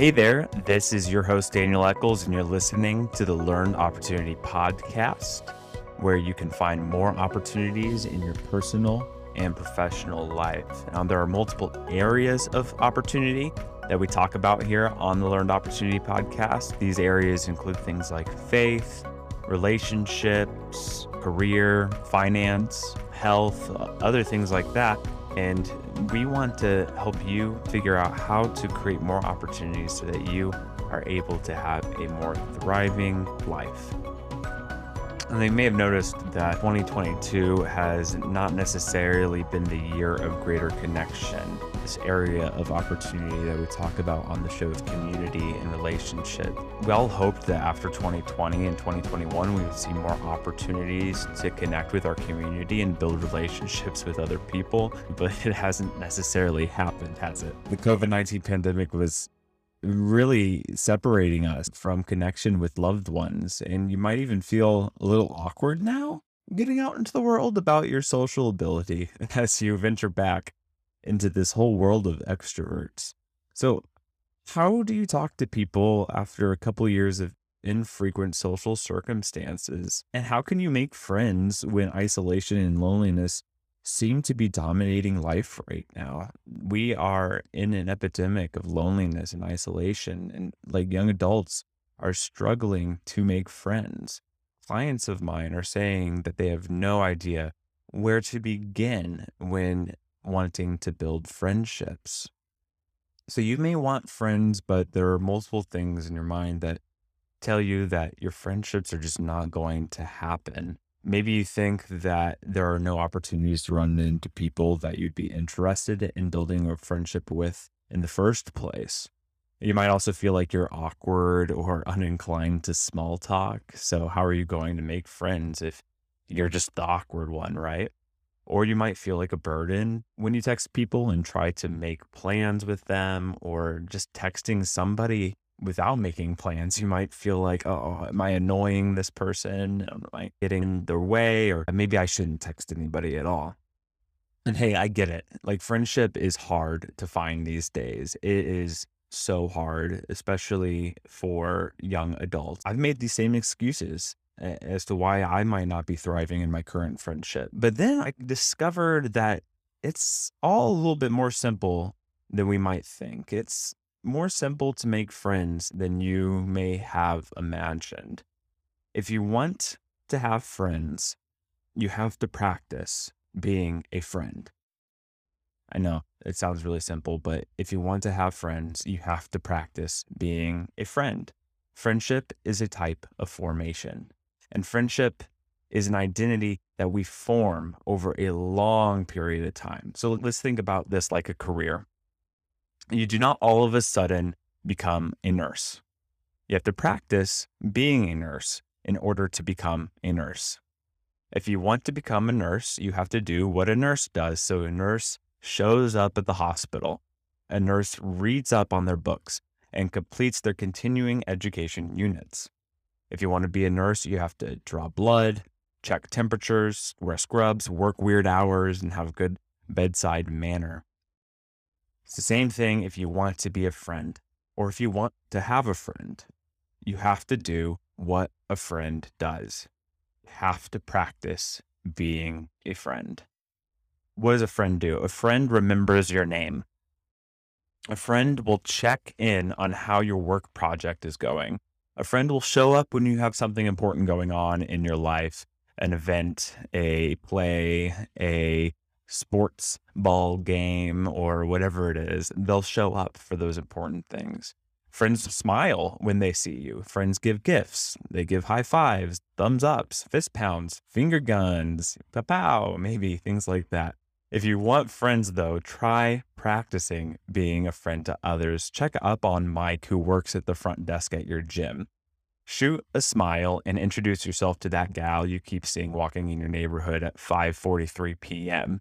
Hey there, this is your host Daniel Eccles, and you're listening to the Learned Opportunity Podcast, where you can find more opportunities in your personal and professional life. Now, um, there are multiple areas of opportunity that we talk about here on the Learned Opportunity Podcast. These areas include things like faith, relationships, career, finance, health, uh, other things like that. And we want to help you figure out how to create more opportunities so that you are able to have a more thriving life. And they may have noticed that 2022 has not necessarily been the year of greater connection. This area of opportunity that we talk about on the show of community and relationship. We all hoped that after 2020 and 2021, we would see more opportunities to connect with our community and build relationships with other people, but it hasn't necessarily happened, has it? The COVID 19 pandemic was really separating us from connection with loved ones. And you might even feel a little awkward now getting out into the world about your social ability as you venture back into this whole world of extroverts. So, how do you talk to people after a couple years of infrequent social circumstances? And how can you make friends when isolation and loneliness seem to be dominating life right now. We are in an epidemic of loneliness and isolation, and like young adults are struggling to make friends. Clients of mine are saying that they have no idea where to begin when wanting to build friendships. So you may want friends, but there are multiple things in your mind that tell you that your friendships are just not going to happen maybe you think that there are no opportunities to run into people that you'd be interested in building a friendship with in the first place. You might also feel like you're awkward or uninclined to small talk. So, how are you going to make friends if you're just the awkward one, right? Or you might feel like a burden when you text people and try to mm-hmm. make plans with them, or just texting somebody without making plans, you might feel like, oh, am I annoying this person? Am I getting in their way? Or maybe I shouldn't text anybody at all. And hey, I get it. Like friendship is hard to find these days. It is so hard, especially for young adults. I've made these same excuses as to why I might not be thriving in my current friendship. But then I discovered that it's all a little bit more simple than we might think. It's more simple to make friends than you may have imagined. If you want to have friends, you have to practice being a friend. I know it sounds really simple, but if you want to have friends, you have to practice being a friend. Friendship is a type of formation, and friendship is an identity that we form over a long period of time. So let's think about this like a career you do not all of a sudden become a nurse. You have to practice being a nurse in order to become a nurse. If you want to become a nurse, you have to do what a nurse does. So a nurse shows up at the hospital. A nurse reads up on their books and completes their continuing education units. If you want to be a nurse, you have to draw blood, check temperatures, wear scrubs, work weird hours, and have a good bedside manner. It's the same thing if you want to be a friend or if you want to have a friend. You have to do what a friend does. You have to practice being a friend. What does a friend do? A friend remembers your name. A friend will check in on how your work project is going. A friend will show up when you have something important going on in your life an event, a play, a sports ball game or whatever it is, they'll show up for those important things. Friends smile when they see you. Friends give gifts. They give high fives, thumbs ups, fist pounds, finger guns, pow, maybe things like that. If you want friends, though, try practicing being a friend to others. Check up on Mike, who works at the front desk at your gym. Shoot a smile and introduce yourself to that gal you keep seeing walking in your neighborhood at 5:43 p.m.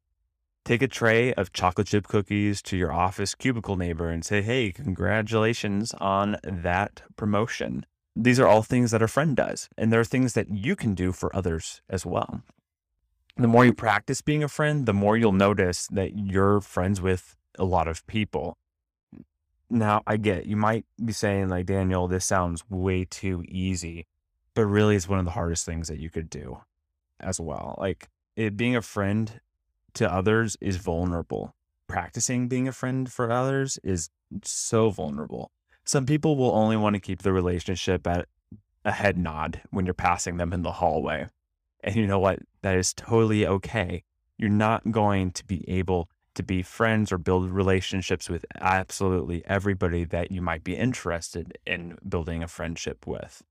Take a tray of chocolate chip cookies to your office cubicle neighbor and say, hey, congratulations on that promotion. These are all things that a friend does, and there are things that you can do for others as well. The more you practice being a friend, the more you'll notice that you're friends with a lot of people. Now, I get you might be saying, like, Daniel, this sounds way too easy, but really it's one of the hardest things that you could do as well. Like, it, being a friend to others is vulnerable. Practicing being a friend for others is so vulnerable. Some people will only want to keep the relationship at a head nod when you're passing them in the hallway. And you know what? That is totally okay. You're not going to be able to be friends or build relationships with absolutely everybody that you might be interested in building a friendship with.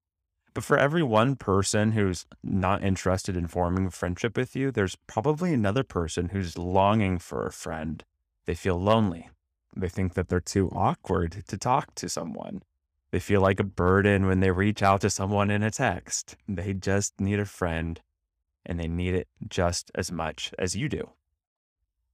But for every one person who's not interested in forming a friendship with you, there's probably another person who's longing for a friend. They feel lonely. They think that they're too awkward to talk to someone. They feel like a burden when they reach out to someone in a text. They just need a friend and they need it just as much as you do.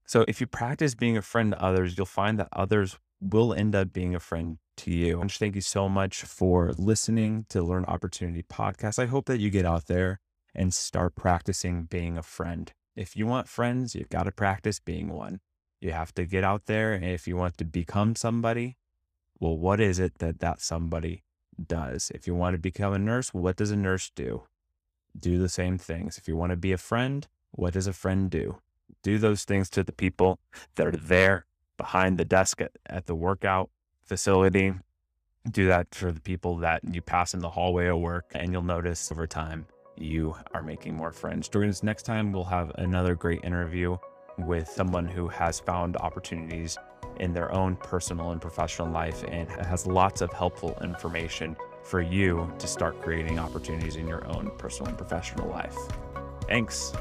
So if you practice being a friend to others, you'll find that others will end up being a friend to you. And thank you so much for listening to Learn Opportunity podcast. I hope that you get out there and start practicing being a friend. If you want friends, you've got to practice being one. You have to get out there. And if you want to become somebody, well, what is it that that somebody does? If you want to become a nurse, what does a nurse do? Do the same things. If you want to be a friend, what does a friend do? do those things to the people that are there behind the desk at, at the workout facility. Do that for the people that you pass in the hallway of work, and you'll notice over time you are making more friends. Join us next time. We'll have another great interview with someone who has found opportunities in their own personal and professional life and has lots of helpful information for you to start creating opportunities in your own personal and professional life. Thanks.